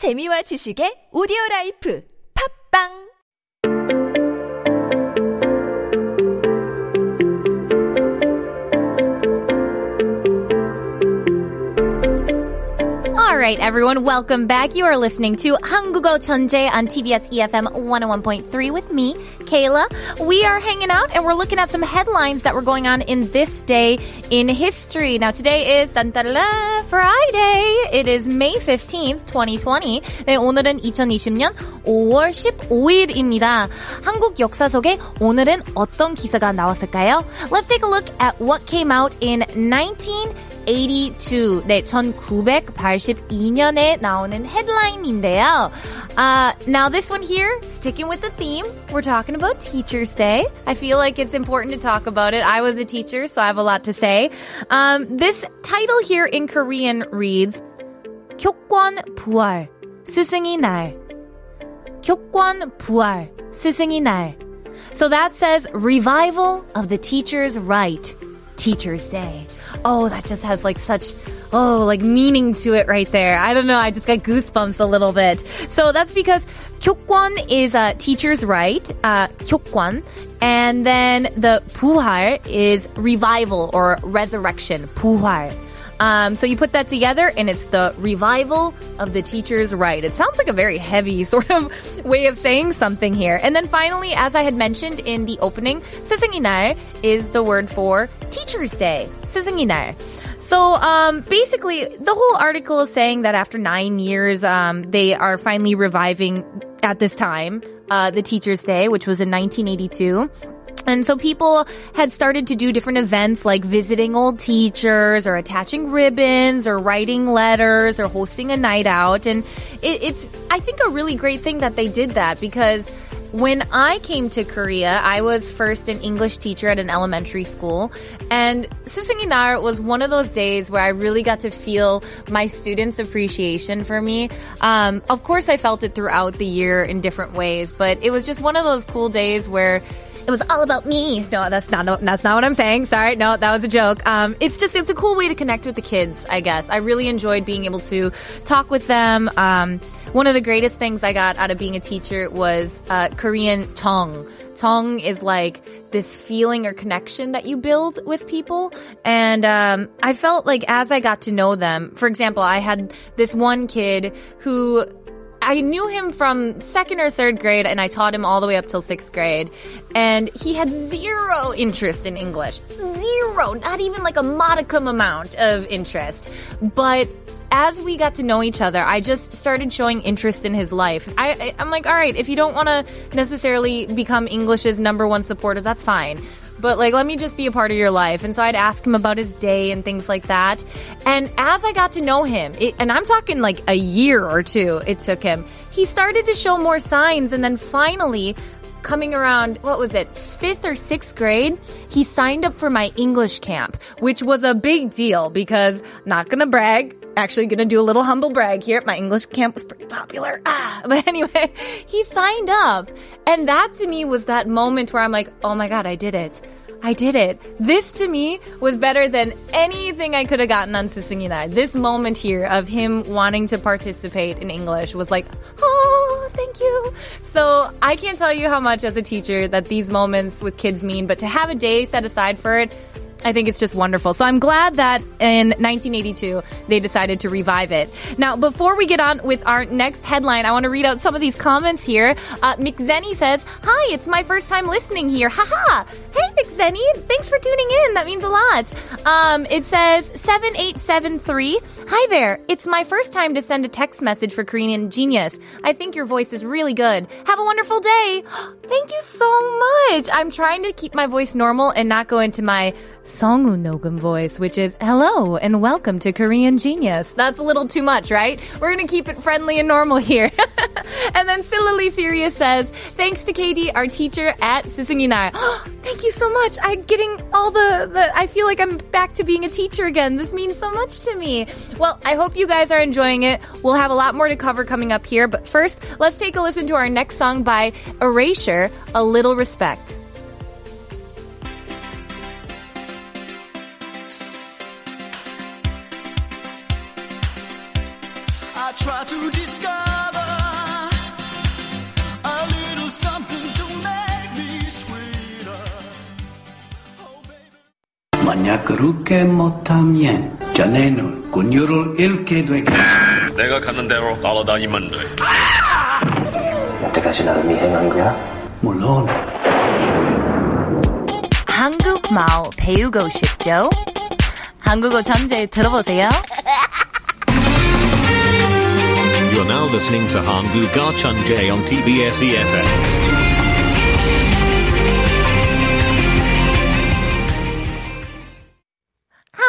재미와 지식의 오디오 라이프. 팝빵 right, everyone, welcome back. You are listening to 한국어 천재 on TBS EFM 101.3 with me, Kayla. We are hanging out and we're looking at some headlines that were going on in this day in history. Now, today is 단따라 Friday. It is May 15th, 2020. 네, 오늘은 2020년 5월 15일입니다. 한국 역사 속에 오늘은 어떤 기사가 나왔을까요? Let's take a look at what came out in 19 82. 네, 1982년에 나오는 headline인데요. Uh, now this one here, sticking with the theme, we're talking about Teacher's Day. I feel like it's important to talk about it. I was a teacher, so I have a lot to say. Um, this title here in Korean reads, 교권 부활, 스승의 날. 교권 부활, 스승의 날. So that says revival of the teacher's right, Teacher's Day. Oh, that just has like such oh, like meaning to it right there. I don't know. I just got goosebumps a little bit. So that's because 교권 is a teacher's right, uh, 교권. And then the 부활 is revival or resurrection, 부활. Um, so you put that together and it's the revival of the teacher's right. It sounds like a very heavy sort of way of saying something here. And then finally, as I had mentioned in the opening, 스승의 날 is the word for Teacher's Day. 스승의 날. So um, basically, the whole article is saying that after nine years, um, they are finally reviving at this time uh, the Teacher's Day, which was in 1982. And so people had started to do different events like visiting old teachers or attaching ribbons or writing letters or hosting a night out. And it, it's, I think, a really great thing that they did that because when I came to Korea, I was first an English teacher at an elementary school. And Sisingin Nar was one of those days where I really got to feel my students' appreciation for me. Um, of course, I felt it throughout the year in different ways, but it was just one of those cool days where it was all about me. No, that's not no, that's not what I'm saying. Sorry, no, that was a joke. Um, it's just it's a cool way to connect with the kids. I guess I really enjoyed being able to talk with them. Um, one of the greatest things I got out of being a teacher was uh, Korean tong. Tong is like this feeling or connection that you build with people. And um, I felt like as I got to know them, for example, I had this one kid who I knew him from second or third grade and I taught him all the way up till sixth grade. And he had zero interest in English. Zero. Not even like a modicum amount of interest. But as we got to know each other, I just started showing interest in his life. I, am like, all right, if you don't want to necessarily become English's number one supporter, that's fine but like let me just be a part of your life and so i'd ask him about his day and things like that and as i got to know him it, and i'm talking like a year or two it took him he started to show more signs and then finally coming around, what was it, fifth or sixth grade, he signed up for my English camp, which was a big deal because not gonna brag, actually gonna do a little humble brag here. My English camp was pretty popular. Ah, but anyway, he signed up. And that to me was that moment where I'm like, oh my God, I did it. I did it. This to me was better than anything I could have gotten on Sisingina. This moment here of him wanting to participate in English was like, oh, thank you. So I can't tell you how much as a teacher that these moments with kids mean, but to have a day set aside for it, I think it's just wonderful. So I'm glad that in 1982 they decided to revive it. Now, before we get on with our next headline, I want to read out some of these comments here. Uh, McZenny says, "Hi, it's my first time listening here. Haha. Hey, McZenny, thanks for tuning in. That means a lot." Um, it says seven eight seven three. Hi there. It's my first time to send a text message for Korean Genius. I think your voice is really good. Have a wonderful day. Thank you so much. I'm trying to keep my voice normal and not go into my Songu Nogum voice, which is hello and welcome to Korean Genius. That's a little too much, right? We're gonna keep it friendly and normal here. and then Silily Sirius says, thanks to Katie, our teacher at Sisunginar. Thank you so much. I'm getting all the, the, I feel like I'm back to being a teacher again. This means so much to me. Well, I hope you guys are enjoying it. We'll have a lot more to cover coming up here, but first, let's take a listen to our next song by Erasure, A Little Respect. Try to disguise 그렇게 못하면 자네는 군유를 잃게 되겠어. 내가 가는 대로 따라다니면 돼. 여태까지 나를 미행한 거야? 물론 한국말 배우고 싶죠? 한국어 천재 들어보세요. You're now listening to Chunjae on TBS EFM.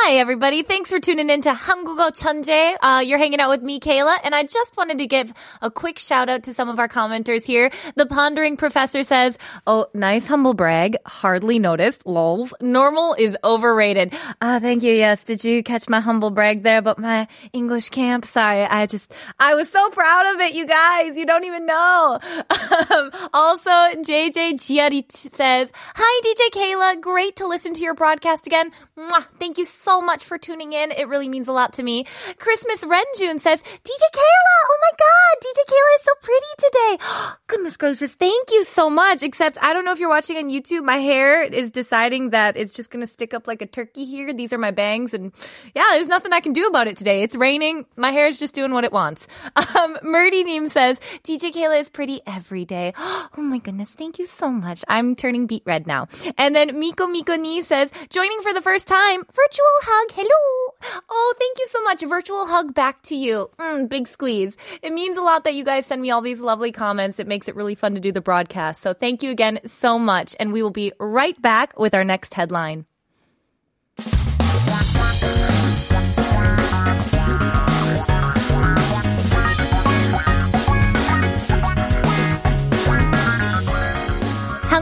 Hi, everybody. Thanks for tuning in to 한국어 천재. Uh, you're hanging out with me, Kayla, and I just wanted to give a quick shout out to some of our commenters here. The pondering professor says, "Oh, nice humble brag. Hardly noticed. Lols. Normal is overrated." Ah, thank you. Yes, did you catch my humble brag there? But my English camp. Sorry, I just I was so proud of it, you guys. You don't even know. Um, also, JJ Giari says, "Hi, DJ Kayla. Great to listen to your broadcast again. Mwah. Thank you so much for tuning in. It really means a lot to me. Christmas Renjun says, DJ Kayla, oh my god, DJ Kayla is so pretty today. Goodness gracious, thank you so much. Except I don't know if you're watching on YouTube, my hair is deciding that it's just gonna stick up like a turkey here. These are my bangs and yeah, there's nothing I can do about it today. It's raining. My hair is just doing what it wants. Um, Murdy Neem says, DJ Kayla is pretty every day. Oh my goodness, thank you so much. I'm turning beet red now. And then Miko Miko Ni says, joining for the first time, virtual hug, hello. Oh, thank you so much. Virtual hug back to you. Mm, big squeeze. It means a lot that you guys send me all these lovely comments. It makes it really fun to do the broadcast. So thank you again so much. And we will be right back with our next headline.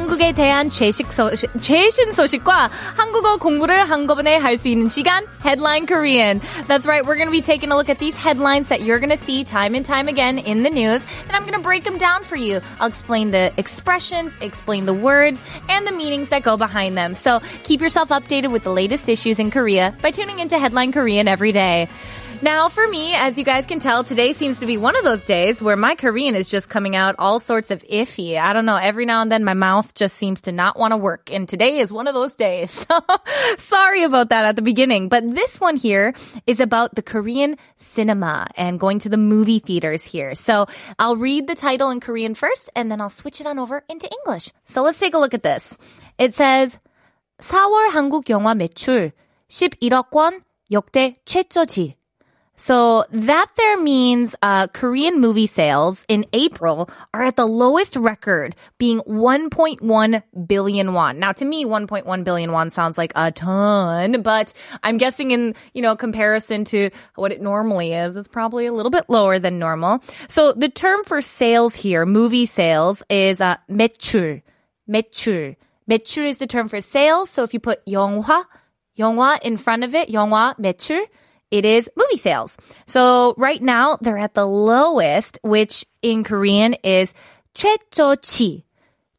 한국에 대한 최식 소식, 최신 소식과 한국어 공부를 한꺼번에 할 수 있는 시간 Headline Korean. That's right. We're going to be taking a look at these headlines that you're going to see time and time again in the news, and I'm going to break them down for you. I'll explain the expressions, explain the words, and the meanings that go behind them. So keep yourself updated with the latest issues in Korea by tuning into Headline Korean every day. Now, for me, as you guys can tell, today seems to be one of those days where my Korean is just coming out all sorts of iffy. I don't know. Every now and then my mouth just seems to not want to work. And today is one of those days. Sorry about that at the beginning. But this one here is about the Korean cinema and going to the movie theaters here. So I'll read the title in Korean first and then I'll switch it on over into English. So let's take a look at this. It says, 4월 한국 영화 매출 11억 원 역대 최저치. So that there means uh, Korean movie sales in April are at the lowest record, being 1.1 billion won. Now, to me, 1.1 billion won sounds like a ton, but I'm guessing in you know comparison to what it normally is, it's probably a little bit lower than normal. So the term for sales here, movie sales, is uh, 매출. 매출. 매출 is the term for sales. So if you put 영화, 영화 in front of it, 영화 매출 it is movie sales. So right now they're at the lowest, which in Korean is 최저치.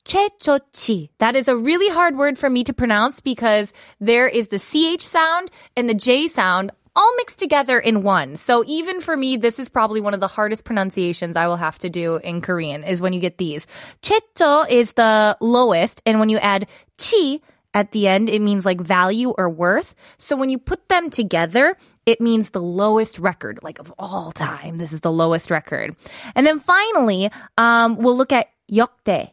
최저치. That is a really hard word for me to pronounce because there is the CH sound and the J sound all mixed together in one. So even for me, this is probably one of the hardest pronunciations I will have to do in Korean is when you get these. 최저 is the lowest, and when you add chi at the end, it means like value or worth. So when you put them together, it means the lowest record, like of all time. This is the lowest record. And then finally, um, we'll look at 역대.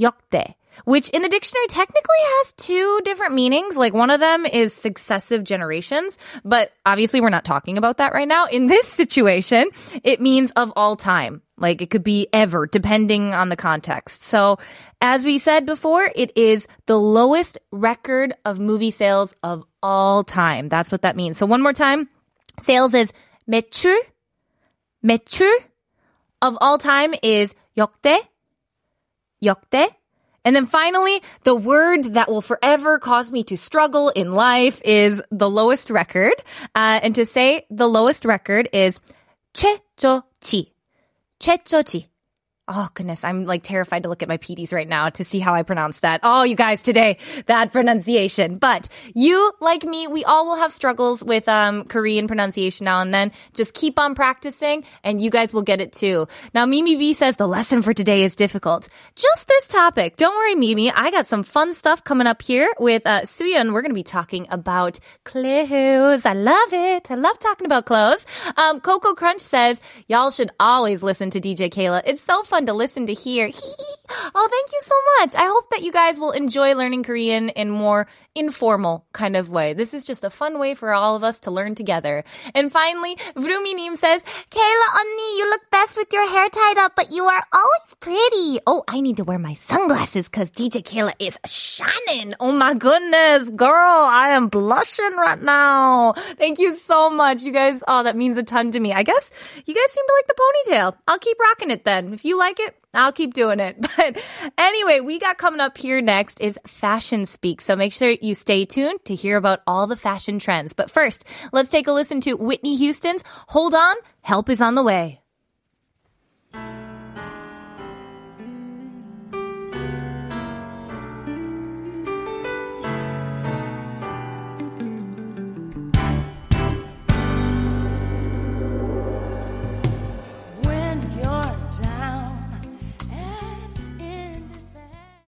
역대. Which in the dictionary technically has two different meanings. Like one of them is successive generations, but obviously we're not talking about that right now. In this situation, it means of all time. Like it could be ever, depending on the context. So as we said before, it is the lowest record of movie sales of all time. That's what that means. So one more time. Sales is 매출, 매출 of all time is 역대, 역대. And then finally, the word that will forever cause me to struggle in life is the lowest record. Uh, and to say the lowest record is 최저치. 최쩌지. Oh goodness, I'm like terrified to look at my PDs right now to see how I pronounce that. Oh, you guys today, that pronunciation. But you, like me, we all will have struggles with um, Korean pronunciation now and then. Just keep on practicing and you guys will get it too. Now, Mimi B says the lesson for today is difficult. Just this topic. Don't worry, Mimi. I got some fun stuff coming up here with uh, Suyun. We're going to be talking about clothes. I love it. I love talking about clothes. Um, Coco Crunch says, y'all should always listen to DJ Kayla. It's so fun to listen to hear. oh, thank you so much. I hope that you guys will enjoy learning Korean in more informal kind of way. This is just a fun way for all of us to learn together. And finally, Vroominim says, Kayla, Onni, you look best with your hair tied up, but you are always pretty. Oh, I need to wear my sunglasses because DJ Kayla is shining. Oh my goodness, girl, I am blushing right now. Thank you so much. You guys, oh, that means a ton to me. I guess you guys seem to like the ponytail. I'll keep rocking it then. If you like it, I'll keep doing it. But anyway, we got coming up here next is Fashion Speak. So make sure you stay tuned to hear about all the fashion trends. But first, let's take a listen to Whitney Houston's Hold On, Help is on the Way.